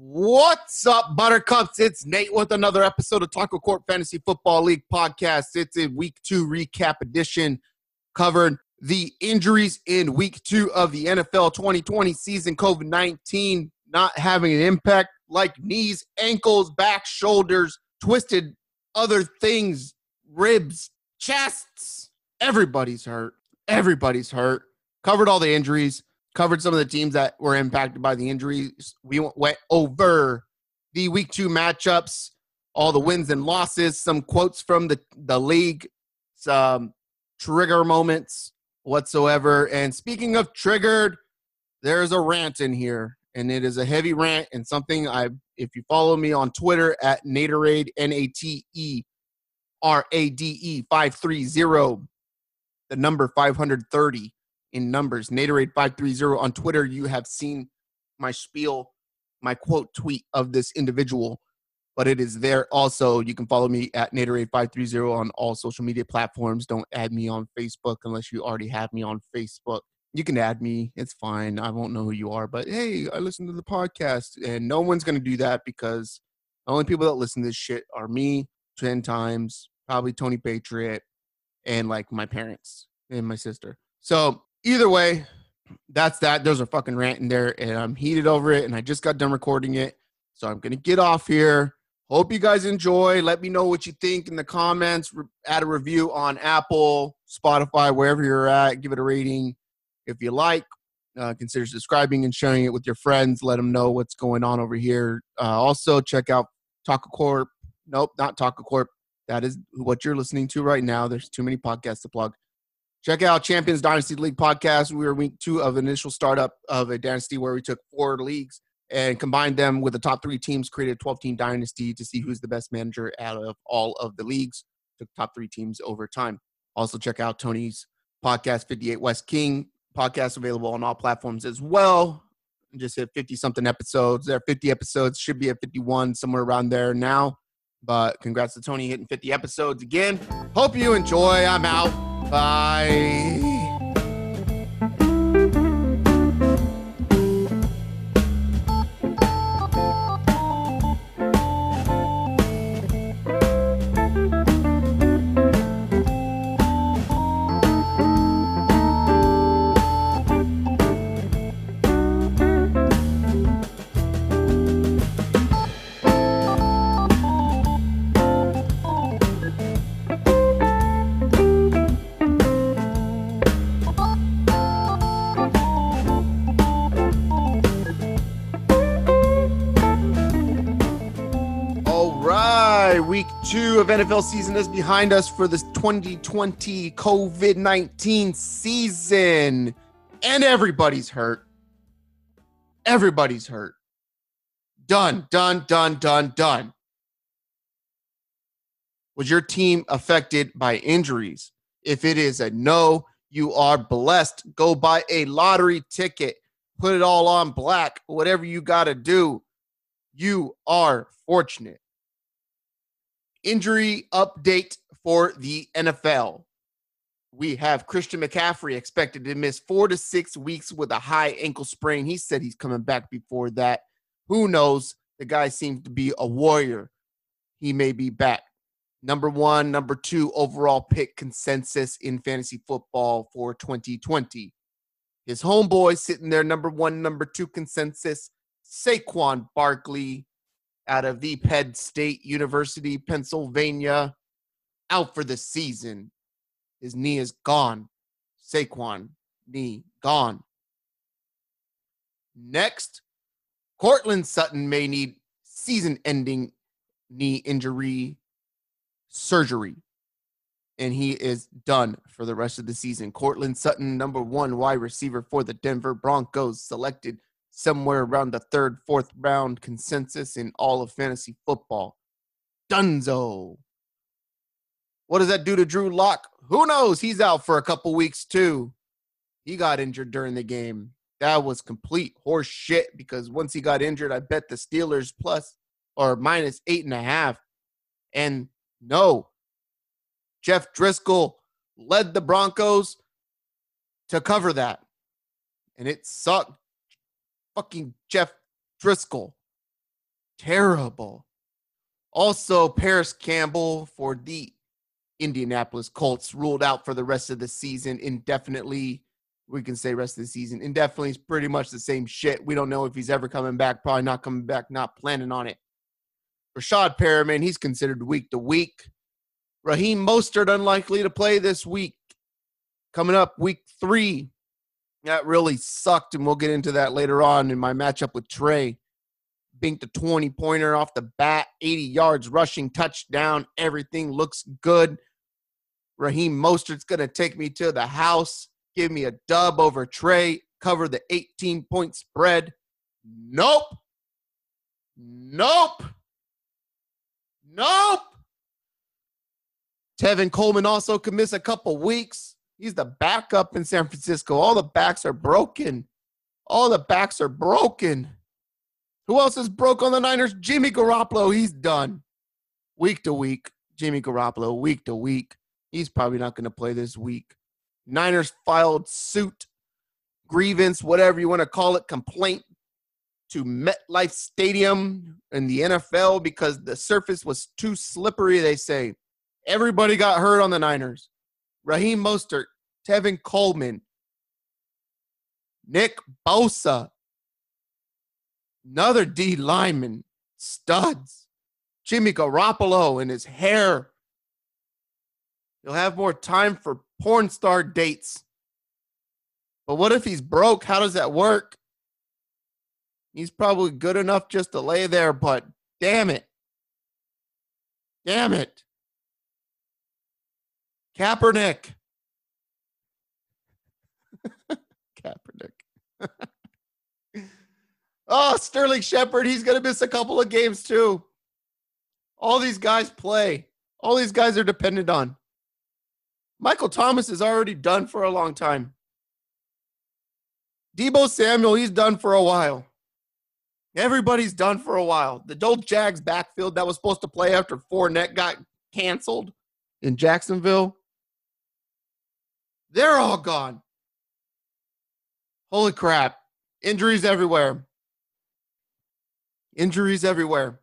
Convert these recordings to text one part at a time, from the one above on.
What's up, Buttercups? It's Nate with another episode of Taco Court Fantasy Football League podcast. It's a week two recap edition covering the injuries in week two of the NFL 2020 season. COVID 19 not having an impact like knees, ankles, back, shoulders, twisted other things, ribs, chests. Everybody's hurt. Everybody's hurt. Covered all the injuries covered some of the teams that were impacted by the injuries. We went over the week two matchups, all the wins and losses, some quotes from the, the league, some trigger moments whatsoever. And speaking of triggered, there's a rant in here, and it is a heavy rant and something I, if you follow me on Twitter at Naterade, N A T E R A D E 530, the number 530 in numbers. Naterade530 on Twitter, you have seen my spiel, my quote tweet of this individual, but it is there also. You can follow me at Naterade530 on all social media platforms. Don't add me on Facebook unless you already have me on Facebook. You can add me. It's fine. I won't know who you are, but hey, I listen to the podcast. And no one's going to do that because the only people that listen to this shit are me 10 times, probably Tony Patriot, and like my parents and my sister. So either way, that's that. There's a fucking rant in there, and I'm heated over it, and I just got done recording it. So I'm gonna get off here. Hope you guys enjoy. Let me know what you think in the comments. Add a review on Apple, Spotify, wherever you're at. Give it a rating if you like. Uh, consider subscribing and sharing it with your friends. Let them know what's going on over here. Uh, also, check out Taco Corp. Nope, not Taco Corp. That is what you're listening to right now. There's too many podcasts to plug. Check out Champions Dynasty League podcast. We were week two of initial startup of a dynasty where we took four leagues and combined them with the top three teams, created a 12 team dynasty to see who's the best manager out of all of the leagues. Took top three teams over time. Also, check out Tony's podcast, 58 West King podcast, available on all platforms as well. Just hit 50 something episodes. There are 50 episodes, should be at 51, somewhere around there now. But congrats to Tony hitting 50 episodes again. Hope you enjoy. I'm out. Bye. NFL season is behind us for this 2020 COVID 19 season. And everybody's hurt. Everybody's hurt. Done, done, done, done, done. Was your team affected by injuries? If it is a no, you are blessed. Go buy a lottery ticket, put it all on black, whatever you got to do. You are fortunate injury update for the NFL. We have Christian McCaffrey expected to miss four to six weeks with a high ankle sprain. He said he's coming back before that. Who knows? The guy seems to be a warrior. He may be back. Number one, number two overall pick consensus in fantasy football for 2020. His homeboy sitting there, number one, number two consensus, Saquon Barkley out of the Penn State University, Pennsylvania, out for the season. His knee is gone. Saquon, knee gone. Next, Courtland Sutton may need season ending knee injury surgery. And he is done for the rest of the season. Courtland Sutton, number one wide receiver for the Denver Broncos, selected somewhere around the third, fourth round consensus in all of fantasy football. Dunzo. What does that do to Drew Lock? Who knows? He's out for a couple weeks too. He got injured during the game. That was complete horse shit because once he got injured, I bet the Steelers plus or minus eight and a half. And no, Jeff Driskel led the Broncos to cover that. And it sucked fucking Jeff Driskel. Terrible. Also, Parris Campbell for the Indianapolis Colts ruled out for the rest of the season indefinitely. We can say rest of the season indefinitely is pretty much the same shit. We don't know if he's ever coming back. Probably not coming back. Not planning on it. Rashad Perriman, he's considered week to week. Raheem Mostert unlikely to play this week. Coming up, week three. That really sucked, and we'll get into that later on in my matchup with Trey. Binked a 20 pointer off the bat, 80 yards rushing, touchdown. Everything looks good. Raheem Mostert's going to take me to the house, give me a dub over Trey, cover the 18 point spread. Nope. Nope. Nope. Tevin Coleman also could miss a couple weeks. He's the backup in San Francisco. All the backs are broken. All the backs are broken. Who else is broke on the Niners? Jimmy Garoppolo. He's done. Week to week. Jimmy Garoppolo, week to week. He's probably not going to play this week. Niners filed suit, grievance, whatever you want to call it, complaint to MetLife Stadium in the NFL because the surface was too slippery, they say. Everybody got hurt on the Niners. Raheem Mostert, Tevin Coleman, Nick Bosa, another D lineman, studs, Jimmy Garoppolo and his hair. He'll have more time for porn star dates. But what if he's broke? How does that work? He's probably good enough just to lay there, but damn it. Damn it. Kaepernick. Kaepernick. oh, Sterling Shepard, he's going to miss a couple of games too. All these guys play. All these guys are dependent on. Michael Thomas is already done for a long time. Deebo Samuel, he's done for a while. Everybody's done for a while. The old Jags backfield that was supposed to play after Fournette got canceled in Jacksonville, they're all gone. Holy crap. Injuries everywhere. Injuries everywhere.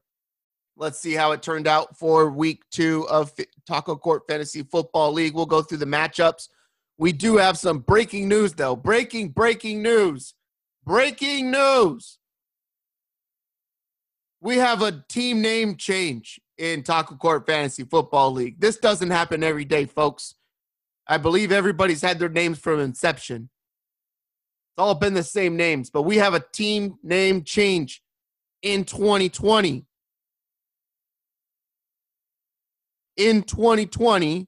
Let's see how it turned out for week two of Taco Court Fantasy Football League. We'll go through the matchups. We do have some breaking news, though. Breaking, breaking news. Breaking news. We have a team name change in Taco Court Fantasy Football League. This doesn't happen every day, folks. I believe everybody's had their names from inception. It's all been the same names, but we have a team name change in 2020. In 2020,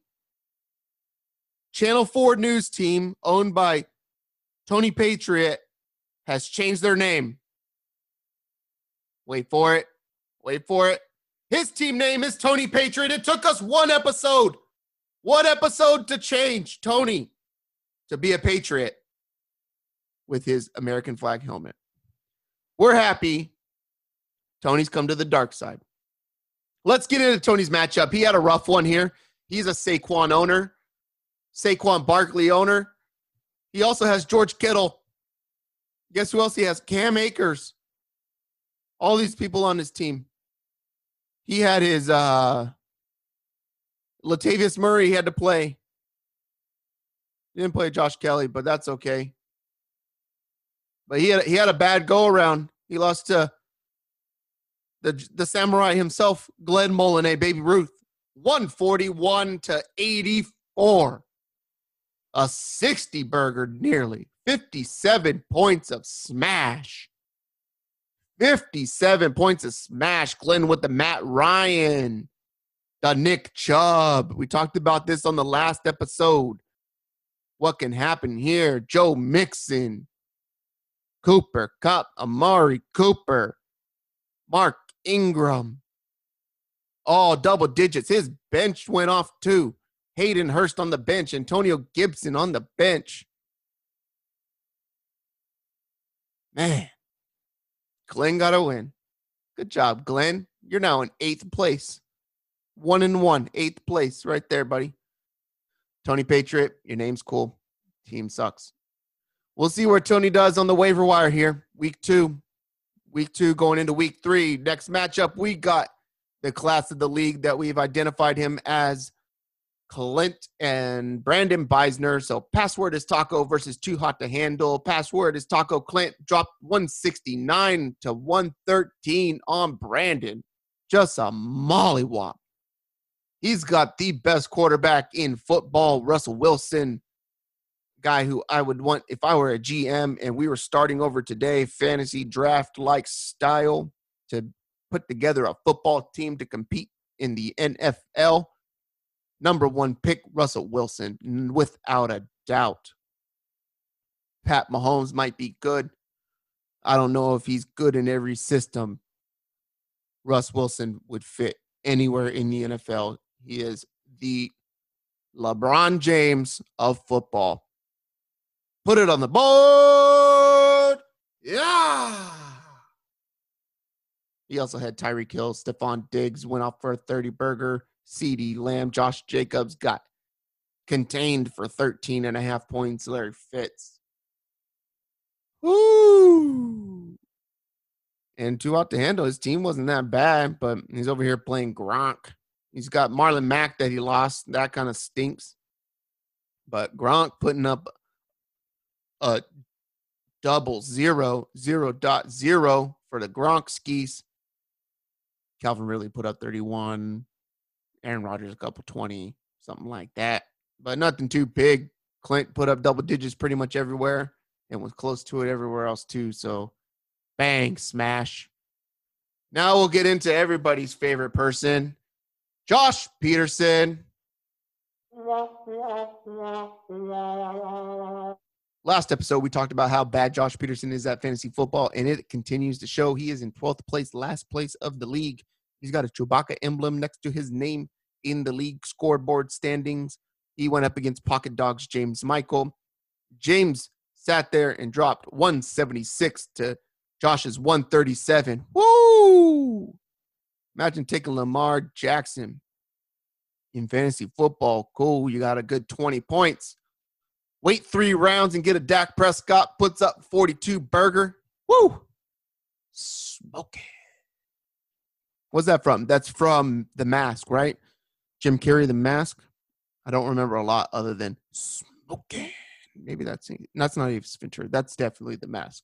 Channel 4 News Team, owned by Tony Patriot, has changed their name. Wait for it. Wait for it. His team name is Tony Patriot. It took us one episode what episode to change Tony to be a patriot with his American flag helmet? We're happy. Tony's come to the dark side. Let's get into Tony's matchup. He had a rough one here. He's a Saquon owner, Saquon Barkley owner. He also has George Kittle. Guess who else he has? Cam Akers. All these people on his team. He had his uh Latavius Murray had to play. Didn't play Josh Kelley, but that's okay. But he had he had a bad go around. He lost to the the samurai himself, Glenn Molinay, Baby Ruth, 141 to 84. A 60 burger nearly. 57 points of smash. 57 points of smash. Glenn with the Matt Ryan the Nick Chubb. We talked about this on the last episode. What can happen here? Joe Mixon, Cooper Kupp, Amari Cooper, Mark Ingram. All double digits. His bench went off too. Hayden Hurst on the bench, Antonio Gibson on the bench. Man, Glenn got a win. Good job, Glenn. You're now in eighth place. One and one, eighth place, right there, buddy. Tony Patriot, your name's cool. Team sucks. We'll see where Tony does on the waiver wire here. Week two. week two going into week three. Next matchup, we got the class of the league that we've identified him as Clint and Brandon Beisner. So password is Taco versus Too Hot to Handle. Password is Taco Clint dropped 169 to 113 on Brandon. Just a mollywop. He's got the best quarterback in football, Russell Wilson, guy who I would want if I were a GM and we were starting over today, fantasy draft like style to put together a football team to compete in the NFL number one pick, Russell Wilson, without a doubt. Pat Mahomes might be good. I don't know if he's good in every system. Russ Wilson would fit anywhere in the NFL. He is the LeBron James of football. Put it on the board. Yeah. He also had Tyreek Hill, Stefon Diggs went off for a 30 burger. CeeDee Lamb, Josh Jacobs got contained for 13 and a half points. Larry Fitz. Woo! And Too Hot to Handle. His team wasn't that bad, but he's over here playing Gronk. He's got Marlon Mack that he lost. That kind of stinks. But Gronk putting up a double zero, zero dot zero for the Gronk skis. Calvin Ridley put up 31. Aaron Rodgers a couple 20, something like that. But nothing too big. Clint put up double digits pretty much everywhere and was close to it everywhere else too. So bang, smash. Now we'll get into everybody's favorite person, Josh Peterson. Last episode, we talked about how bad Josh Peterson is at fantasy football, and it continues to show. He is in 12th place, last place of the league. He's got a Chewbacca emblem next to his name in the league scoreboard standings. He went up against Pocket Dogs James Michael. James sat there and dropped 176 to Josh's 137. Woo! Imagine taking Lamar Jackson in fantasy football. Cool. You got a good 20 points. Wait three rounds and get a Dak Prescott, puts up 42 burger. Woo! Smoking. What's that from? That's from The Mask, right? Jim Carrey, The Mask. I don't remember a lot other than smoking. Maybe that's that's not even Ventura. That's definitely The Mask.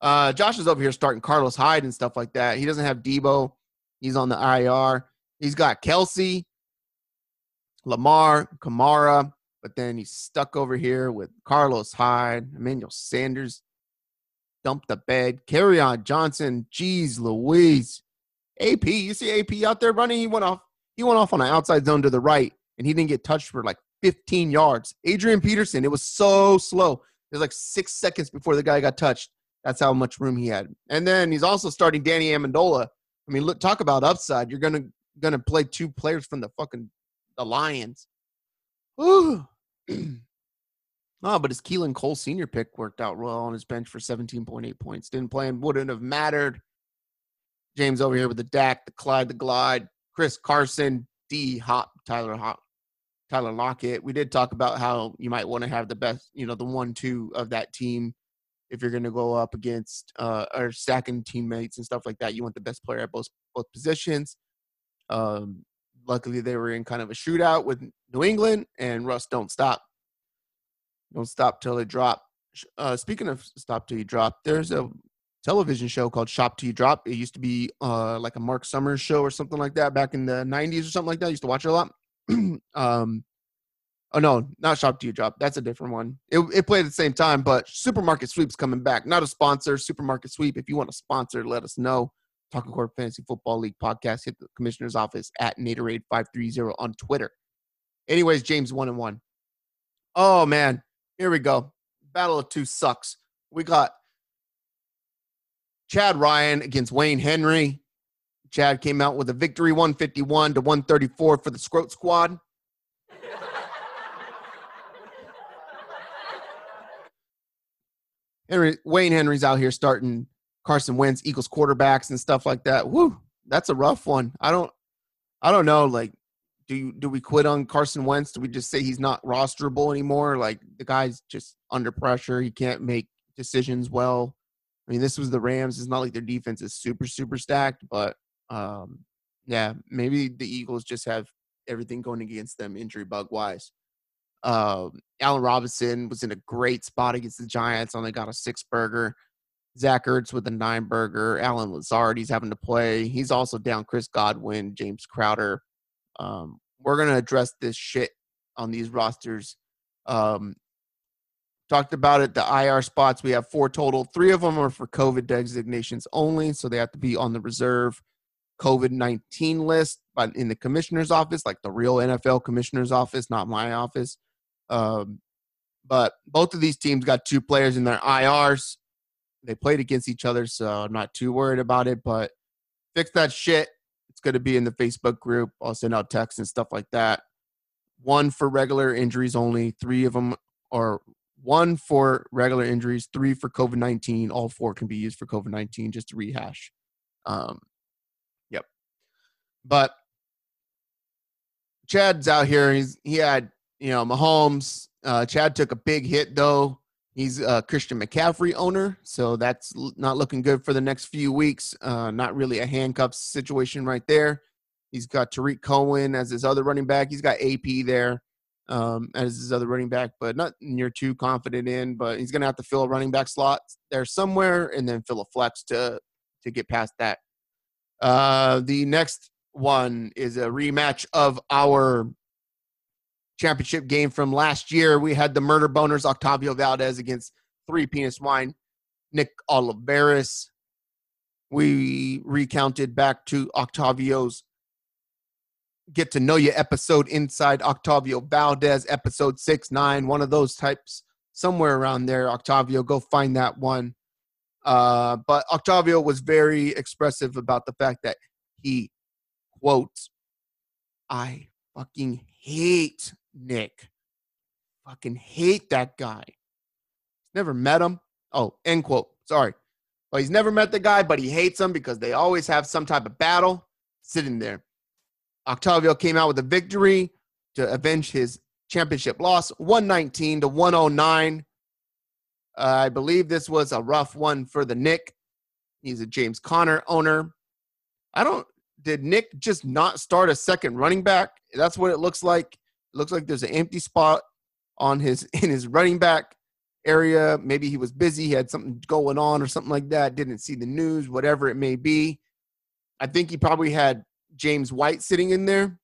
Uh, Josh is over here starting Carlos Hyde and stuff like that. He doesn't have Deebo. He's on the IR. He's got Kelce, Lamar, Kamara, but then he's stuck over here with Carlos Hyde, Emmanuel Sanders, dumped the bed, Kerryon Johnson. Jeez Louise. AP, you see AP out there running? He went off. He went off on an outside zone to the right, and he didn't get touched for like 15 yards. Adrian Peterson, it was so slow. It was like six seconds before the guy got touched. That's how much room he had. And then he's also starting Danny Amendola. I mean, look, talk about upside. You're gonna gonna play two players from the fucking the Lions. Oh, but his Keelan Cole senior pick worked out well on his bench for 17.8 points. Didn't play and wouldn't have mattered. James over here with the Dak, the Clyde, the Glide, Chris Carson, D Hop, Tyler Hop, Tyler Lockett. We did talk about how you might want to have the best, you know, the one two of that team if you're going to go up against uh, or stacking teammates and stuff like that. You want the best player at both both positions. Um, luckily, they were in kind of a shootout with New England, and Russ don't stop. Don't stop till they drop. Uh, speaking of stop till you drop, there's a television show called Shop Till You Drop. It used to be uh, like a Mark Summers show or something like that back in the 90s or something like that. I used to watch it a lot. um, oh, no, not Shop Till You Drop. That's a different one. It, it played at the same time, but Supermarket Sweep's coming back. Not a sponsor, Supermarket Sweep. If you want a sponsor, let us know. Taco Court Fantasy Football League podcast. Hit the commissioner's office at Naterade530 on Twitter. Anyways, James one and one. Oh man, here we go. Battle of two sucks. We got Chad Ryan against Wayne Henry. Chad came out with a victory 151 to 134 for the Scroat Squad. Henry, Wayne Henry's out here starting Carson Wentz, Eagles quarterbacks and stuff like that. Woo, that's a rough one. I don't, I don't know. Like, do you, do we quit on Carson Wentz? Do we just say he's not rosterable anymore? Like the guy's just under pressure. He can't make decisions well. I mean, this was the Rams. It's not like their defense is super, super stacked, but um, yeah, maybe the Eagles just have everything going against them injury bug wise. Um, Allen Robinson was in a great spot against the Giants, only got a six burger. Zach Ertz with a nine burger. Allen Lazard, he's having to play. He's also down Chris Godwin, Jamison Crowder. Um, we're going to address this shit on these rosters. Um, talked about it. The IR spots, we have four total. Three of them are for COVID designations only, so they have to be on the reserve COVID 19 list, but in the commissioner's office, like the real NFL commissioner's office, not my office. Um, but both of these teams got two players in their IRs. They played against each other, so I'm not too worried about it. But fix that shit. It's going to be in the Facebook group. I'll send out texts and stuff like that. One for regular injuries only. Three of them are one for regular injuries, three for COVID 19. All four can be used for COVID 19, just to rehash. Um, yep. But Chad's out here. He's he had you know Mahomes. Uh, Chad took a big hit though. He's a Christian McCaffrey owner, so that's not looking good for the next few weeks. Uh, not really a handcuff situation right there. He's got Tarik Cohen as his other running back. He's got AP there um, as his other running back, but not near too confident in. But he's going to have to fill a running back slot there somewhere, and then fill a flex to to get past that. Uh, the next one is a rematch of our championship game from last year. We had the murder boners Octavio Valdez against three penis wine Nick Oliveris. We recounted back to Octavio's get to know you episode inside Octavio Valdez, episode six, nine, one of those types, somewhere around there. Octavio, go find that one. Uh, but Octavio was very expressive about the fact that he quotes, I fucking hate Nick. Fucking hate that guy. Never met him. Oh, end quote. Sorry. Well, he's never met the guy, but he hates him because they always have some type of battle sitting there. Octavio came out with a victory to avenge his championship loss, 119 to 109. Uh, I believe this was a rough one for the Nick. He's a James Conner owner. I don't. Did Nick just not start a second running back? That's what it looks like. Looks like there's an empty spot on his in his running back area. Maybe he was busy, he had something going on or something like that. Didn't see the news, whatever it may be. I think he probably had James White sitting in there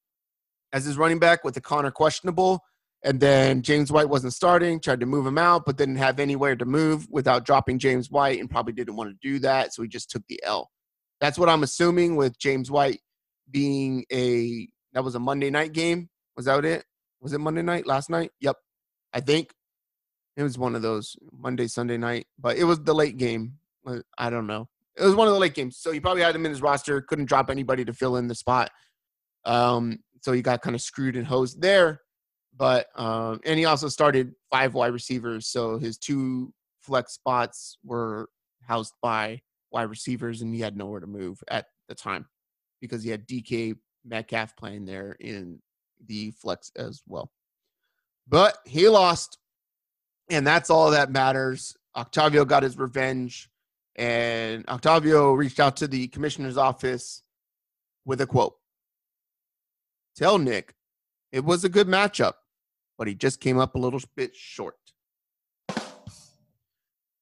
as his running back with the Conner questionable. And then James White wasn't starting, tried to move him out, but didn't have anywhere to move without dropping James White and probably didn't want to do that. So he just took the L. That's what I'm assuming with James White being a that was a Monday night game. Was that it? Was it Monday night last night? Yep. I think it was one of those Monday, Sunday night, but it was the late game. I don't know. It was one of the late games. So he probably had him in his roster, couldn't drop anybody to fill in the spot. Um, so he got kind of screwed and hosed there. But um, and he also started five wide receivers, so his two flex spots were housed by wide receivers, and he had nowhere to move at the time because he had DK Metcalf playing there in the flex as well. But he lost, and that's all that matters. Octavio got his revenge, and Octavio reached out to the commissioner's office with a quote Tell Nick it was a good matchup but he just came up a little bit short.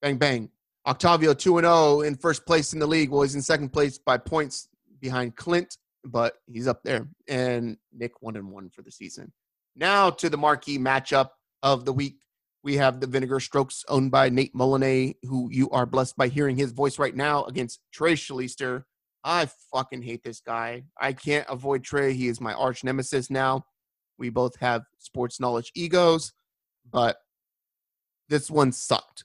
Bang, bang. Octavio 2 0 in first place in the league. Well, he's in second place by points behind Clint, but he's up there. And Nick 1 and 1 for the season. Now to the marquee matchup of the week. We have the Vinegar Strokes owned by Nate Molinet, who you are blessed by hearing his voice right now against Trey Schleister. I fucking hate this guy. I can't avoid Trey. He is my arch nemesis now. We both have sports knowledge egos, but this one sucked.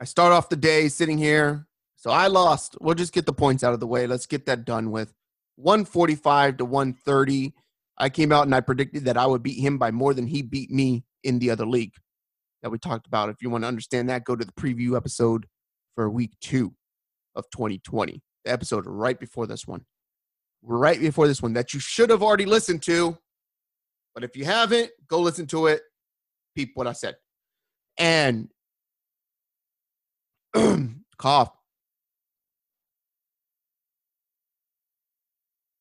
I start off the day sitting here. So I lost. We'll just get the points out of the way. Let's get that done with. 145 to 130. I came out and I predicted that I would beat him by more than he beat me in the other league that we talked about. If you want to understand that, go to the preview episode for week two of 2020, the episode right before this one. Right before this one that you should have already listened to. But if you haven't, go listen to it. Peep what I said. And Cough.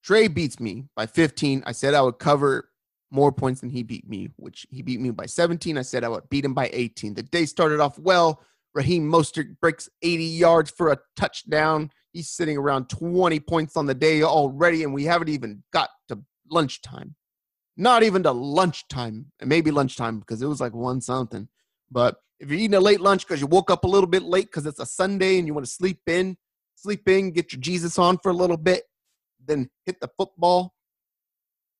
Trey beats me by 15. I said I would cover more points than he beat me, which he beat me by 17. I said I would beat him by 18. The day started off well. Raheem Mostert breaks 80 yards for a touchdown. He's sitting around 20 points on the day already, and we haven't even got to lunchtime. Not even to lunchtime, and maybe lunchtime because it was like one something. But if you're eating a late lunch because you woke up a little bit late because it's a Sunday and you want to sleep in, sleep in, get your Jesus on for a little bit, then hit the football,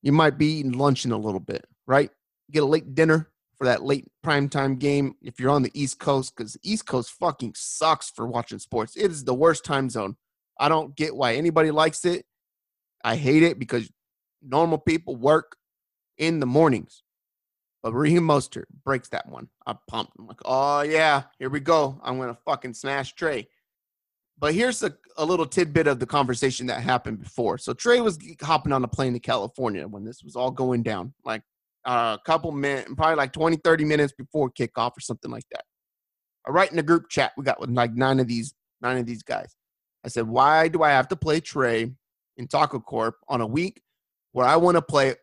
you might be eating lunch in a little bit, right? Get a late dinner for that late primetime game if you're on the East Coast, because the East Coast fucking sucks for watching sports. It is the worst time zone. I don't get why anybody likes it. I hate it because normal people work in the mornings. But Raheem Mostert breaks that one. I'm pumped. I'm like, oh yeah, here we go. I'm gonna fucking smash Trey. But here's a, a little tidbit of the conversation that happened before. So Trey was hopping on a plane to California when this was all going down, like uh, a couple minutes, probably like 20, 30 minutes before kickoff or something like that. I write in the group chat. We got with like nine of these, nine of these guys. I said, why do I have to play Trey in Taco Corp on a week where I want to play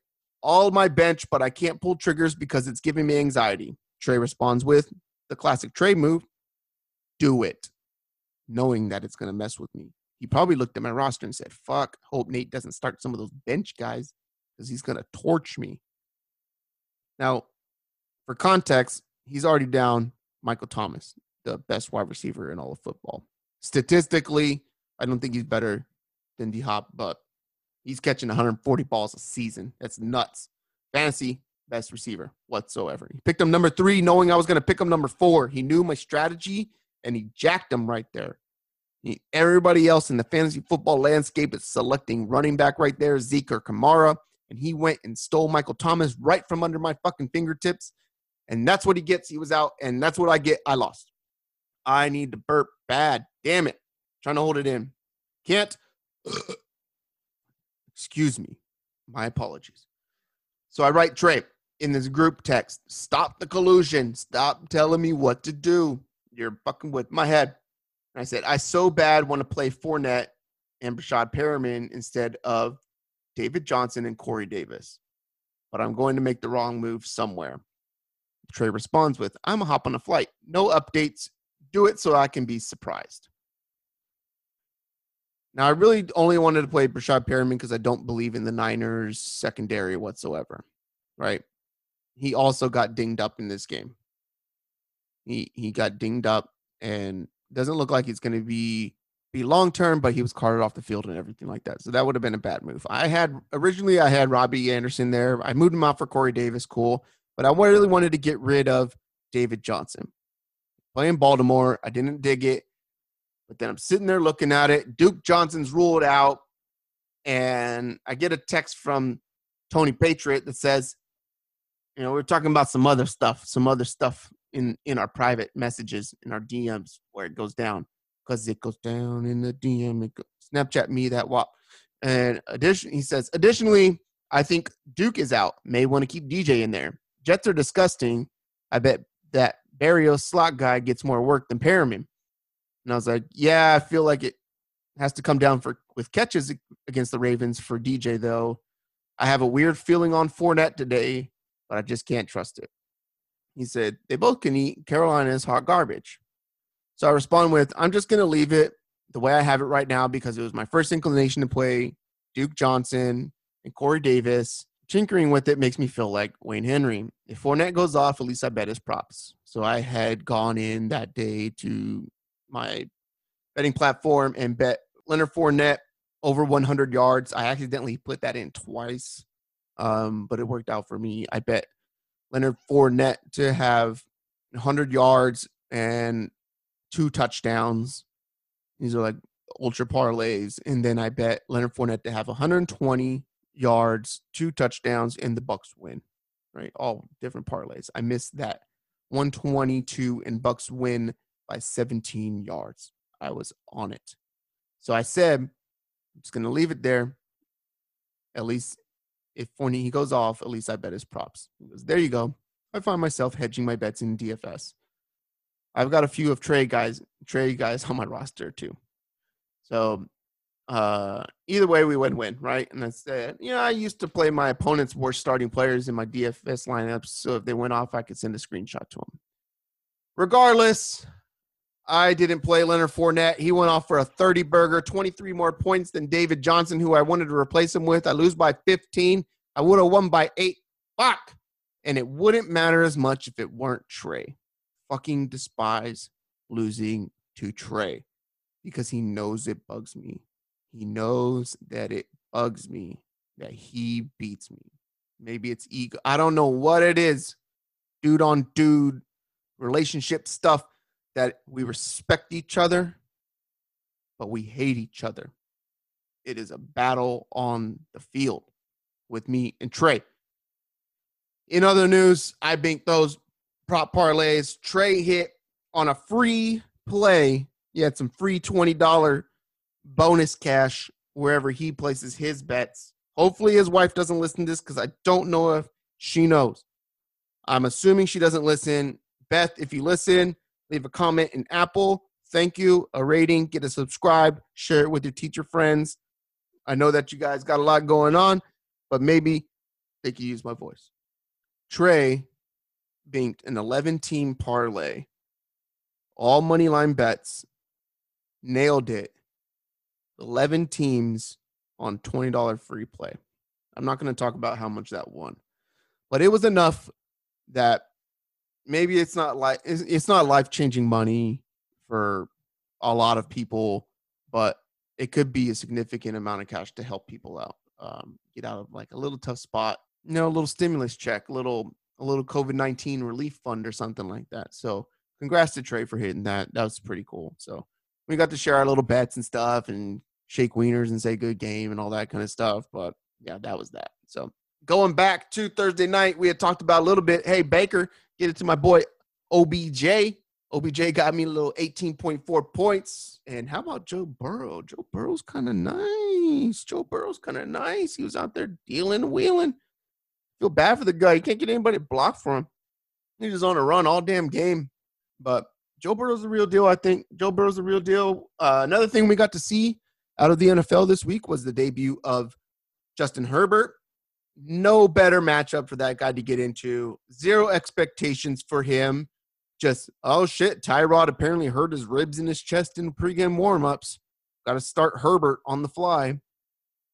all my bench, but I can't pull triggers because it's giving me anxiety? Trey responds with the classic Trey move do it, knowing that it's going to mess with me. He probably looked at my roster and said, fuck, hope Nate doesn't start some of those bench guys because he's going to torch me. Now, for context, he's already down Michael Thomas, the best wide receiver in all of football. Statistically, I don't think he's better than D Hop, but he's catching 140 balls a season. That's nuts. Fantasy, best receiver whatsoever. He picked him number three, knowing I was going to pick him number four. He knew my strategy and he jacked him right there. He, everybody else in the fantasy football landscape is selecting running back right there, Zeke or Kamara, and he went and stole Michael Thomas right from under my fucking fingertips. And that's what he gets. He was out, and that's what I get. I lost. I need to burp bad. Damn it. trying to hold it in. Can't. Excuse me. My apologies. So I write Trey in this group text stop the collusion. Stop telling me what to do. You're fucking with my head. And I said, I so bad want to play Fournette and Breshad Perriman instead of David Johnson and Corey Davis. But I'm going to make the wrong move somewhere. Trey responds with, I'm a hop on a flight. No updates. Do it so I can be surprised. Now, I really only wanted to play Breshad Perriman because I don't believe in the Niners secondary whatsoever, right? He also got dinged up in this game. He he got dinged up and doesn't look like he's going to be be long term, but he was carted off the field and everything like that. So that would have been a bad move. I had originally I had Robbie Anderson there. I moved him out for Corey Davis, cool, but I really wanted to get rid of David Johnson. Playing Baltimore, I didn't dig it. But then I'm sitting there looking at it. Duke Johnson's ruled out. And I get a text from Tony Patriot that says, you know, we're talking about some other stuff, some other stuff in in our private messages in our DMs where it goes down because it goes down in the DM. It Snapchat me that wop. And addition, he says, additionally, I think Duke is out. May want to keep DJ in there. Jets are disgusting. I bet that Berrios slot guy gets more work than Perriman. And I was like, yeah, I feel like it has to come down for with catches against the Ravens for DJ though. I have a weird feeling on Fournette today, but I just can't trust it. He said, they both can eat Carolina's hot garbage. So I respond with, I'm just going to leave it the way I have it right now because it was my first inclination to play Duke Johnson and Corey Davis. Tinkering with it makes me feel like Wayne Henry. If Fournette goes off, at least I bet his props. So I had gone in that day to my betting platform and bet Leonard Fournette over 100 yards. I accidentally put that in twice, um, but it worked out for me. I bet Leonard Fournette to have 100 yards and two touchdowns. These are like ultra parlays. And then I bet Leonard Fournette to have 120 yards, two touchdowns, and the Bucs win. Right, all different parlays. I missed that 122 and Bucs win by 17 yards. I was on it. So I said, I'm just going to leave it there. At least if he goes off, at least I bet his props. Goes, there you go. I find myself hedging my bets in DFS. I've got a few of Trey guys, Trey guys on my roster too. So uh, either way, we win win, right? And that's it. You know, I used to play my opponent's worst starting players in my DFS lineups, so if they went off, I could send a screenshot to them. Regardless, I didn't play Leonard Fournette. He went off for a 30 burger, 23 more points than David Johnson, who I wanted to replace him with. I lose by 15. I would have won by eight. Fuck. And it wouldn't matter as much if it weren't Trey. Fucking despise losing to Trey because he knows it bugs me. He knows that it bugs me that he beats me. Maybe it's ego. I don't know what it is. Dude on dude relationship stuff that we respect each other, but we hate each other. It is a battle on the field with me and Trey. In other news, I banked those prop parlays. Trey hit on a free play. He had some free $20 bonus cash wherever he places his bets. Hopefully, his wife doesn't listen to this because I don't know if she knows. I'm assuming she doesn't listen. Beth, if you listen, leave a comment in Apple. Thank you. A rating, get a subscribe, share it with your teacher friends. I know that you guys got a lot going on, but maybe they could use my voice. Trey banked an 11 team parlay, all money line bets, nailed it 11 teams on $20 free play. I'm not going to talk about how much that won, but it was enough that maybe it's not like it's not life changing money for a lot of people, but it could be a significant amount of cash to help people out, um, get out of like a little tough spot, you know, a little stimulus check, a little a little COVID nineteen relief fund or something like that. So, congrats to Trey for hitting that. That was pretty cool. So, we got to share our little bets and stuff and shake wieners and say good game and all that kind of stuff. But yeah, that was that. So going back to Thursday night, we had talked about a little bit. Hey, Baker, get it to my boy OBJ. OBJ got me a little 18.4 points. And how about Joe Burrow? Joe Burrow's kind of nice. Joe Burrow's kind of nice. He was out there dealing, wheeling. Feel bad for the guy. He can't get anybody blocked for him. He's just on a run all damn game. But Joe Burrow's the real deal, I think. Joe Burrow's the real deal. Uh, another thing we got to see out of the NFL this week was the debut of Justin Herbert. No better matchup for that guy to get into. Zero expectations for him. Just, oh shit, Tyrod apparently hurt his ribs in his chest in pregame warmups. Got to start Herbert on the fly.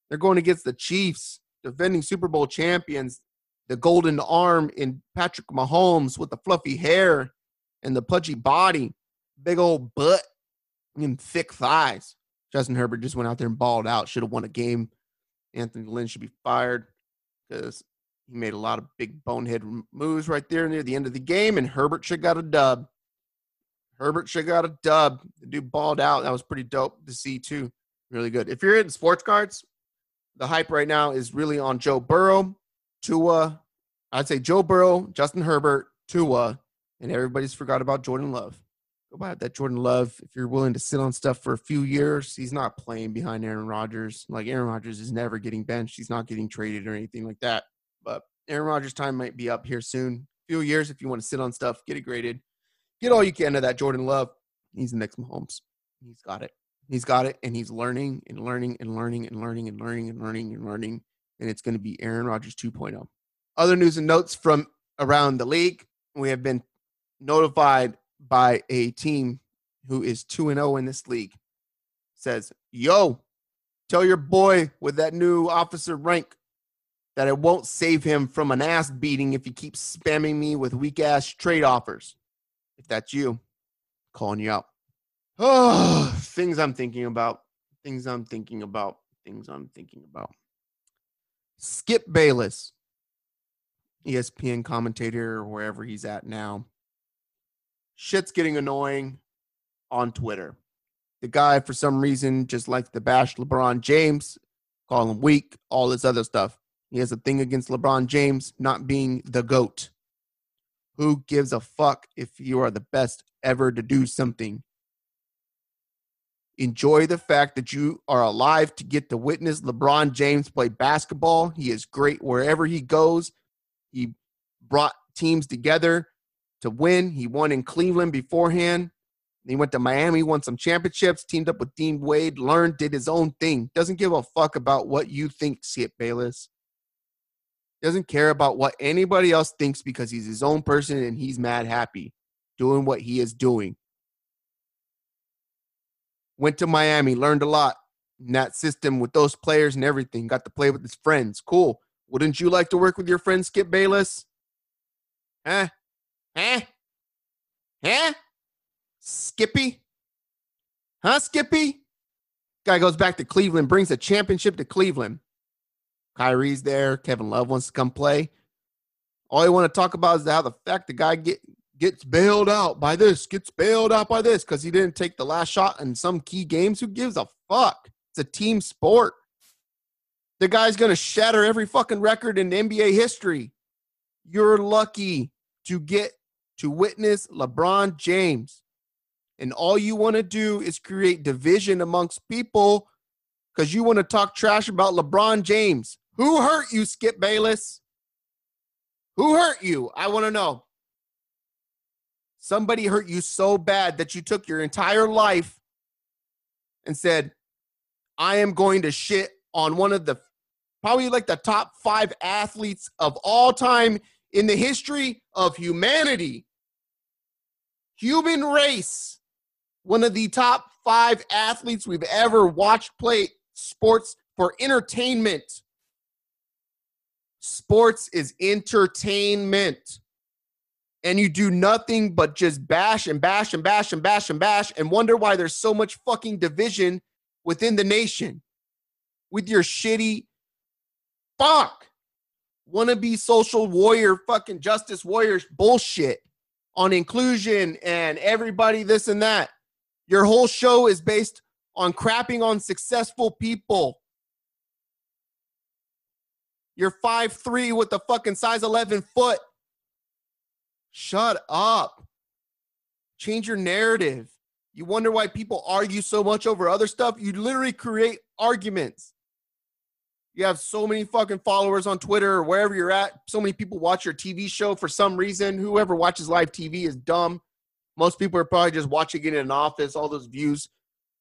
They're going against the Chiefs, defending Super Bowl champions, the golden arm in Patrick Mahomes with the fluffy hair and the pudgy body, big old butt, and thick thighs. Justin Herbert just went out there and balled out. Should have won a game. Anthony Lynn should be fired because he made a lot of big bonehead moves right there near the end of the game, and Herbert should got a dub. Herbert should got a dub. The dude balled out. That was pretty dope to see too. Really good. If you're in sports cards, the hype right now is really on Joe Burrow, Tua. I'd say Joe Burrow, Justin Herbert, Tua, and everybody's forgot about Jordan Love about that Jordan Love. If you're willing to sit on stuff for a few years, he's not playing behind Aaron Rodgers. Like Aaron Rodgers is never getting benched. He's not getting traded or anything like that. But Aaron Rodgers' time might be up here soon. A few years if you want to sit on stuff, get it graded, get all you can of that Jordan Love. He's the next Mahomes. He's got it. He's got it, and he's learning and learning and learning and learning and learning and learning and learning. And it's going to be Aaron Rodgers 2.0. Other news and notes from around the league. We have been notified by a team who is 2 and 0 in this league says, "Yo, tell your boy with that new officer rank that it won't save him from an ass beating if he keeps spamming me with weak ass trade offers. If that's you, calling you out. Oh, things I'm thinking about. Things I'm thinking about. Things I'm thinking about. Skip Bayless, ESPN commentator, or wherever he's at now, shit's getting annoying on Twitter. The guy, for some reason, just likes to bash LeBron James, call him weak, all this other stuff. He has a thing against LeBron James not being the GOAT. Who gives a fuck if you are the best ever to do something? Enjoy the fact that you are alive to get to witness LeBron James play basketball. He is great wherever he goes. He brought teams together to win. He won in Cleveland beforehand. He went to Miami, won some championships, teamed up with Dwyane Wade, learned, did his own thing. Doesn't give a fuck about what you think, Skip Bayless. Doesn't care about what anybody else thinks because he's his own person and he's mad happy doing what he is doing. Went to Miami, learned a lot in that system with those players and everything. Got to play with his friends. Cool. Wouldn't you like to work with your friend Skip Bayless? Huh? Huh? Huh? Skippy? Huh, Skippy? Guy goes back to Cleveland, brings a championship to Cleveland. Kyrie's there. Kevin Love wants to come play. All you want to talk about is how the fact the guy get gets bailed out by this, gets bailed out by this because he didn't take the last shot in some key games. Who gives a fuck? It's a team sport. The guy's going to shatter every fucking record in NBA history. You're lucky to get to witness LeBron James and all you want to do is create division amongst people because you want to talk trash about LeBron James. Who hurt you, Skip Bayless? Who hurt you? I want to know. Somebody hurt you so bad that you took your entire life and said, I am going to shit on one of the probably like the top five athletes of all time in the history of humanity, human race one of the top five athletes we've ever watched play sports for entertainment. Sports is entertainment. And you do nothing but just bash and bash and bash and bash and bash and wonder why there's so much fucking division within the nation with your shitty fuck wannabe social warrior fucking justice warriors bullshit on inclusion and everybody this and that. Your whole show is based on crapping on successful people. You're five three with the fucking size 11 foot. Shut up. Change your narrative. You wonder why people argue so much over other stuff? You literally create arguments. You have so many fucking followers on Twitter or wherever you're at. So many people watch your TV show for some reason. Whoever watches live TV is dumb. Most people are probably just watching it in an office. All those views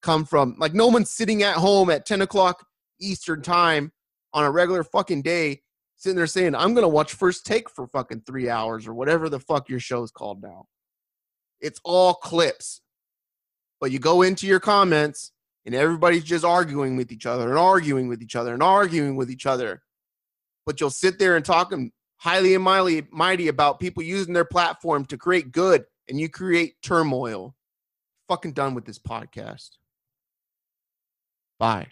come from like no one's sitting at home at 10 o'clock Eastern time on a regular fucking day sitting there saying, I'm gonna watch first take for fucking three hours or whatever the fuck your show's called now. It's all clips. But you go into your comments and everybody's just arguing with each other and arguing with each other and arguing with each other. But you'll sit there and talk highly and mighty, mighty about people using their platform to create good and you create turmoil, fucking done with this podcast. Bye.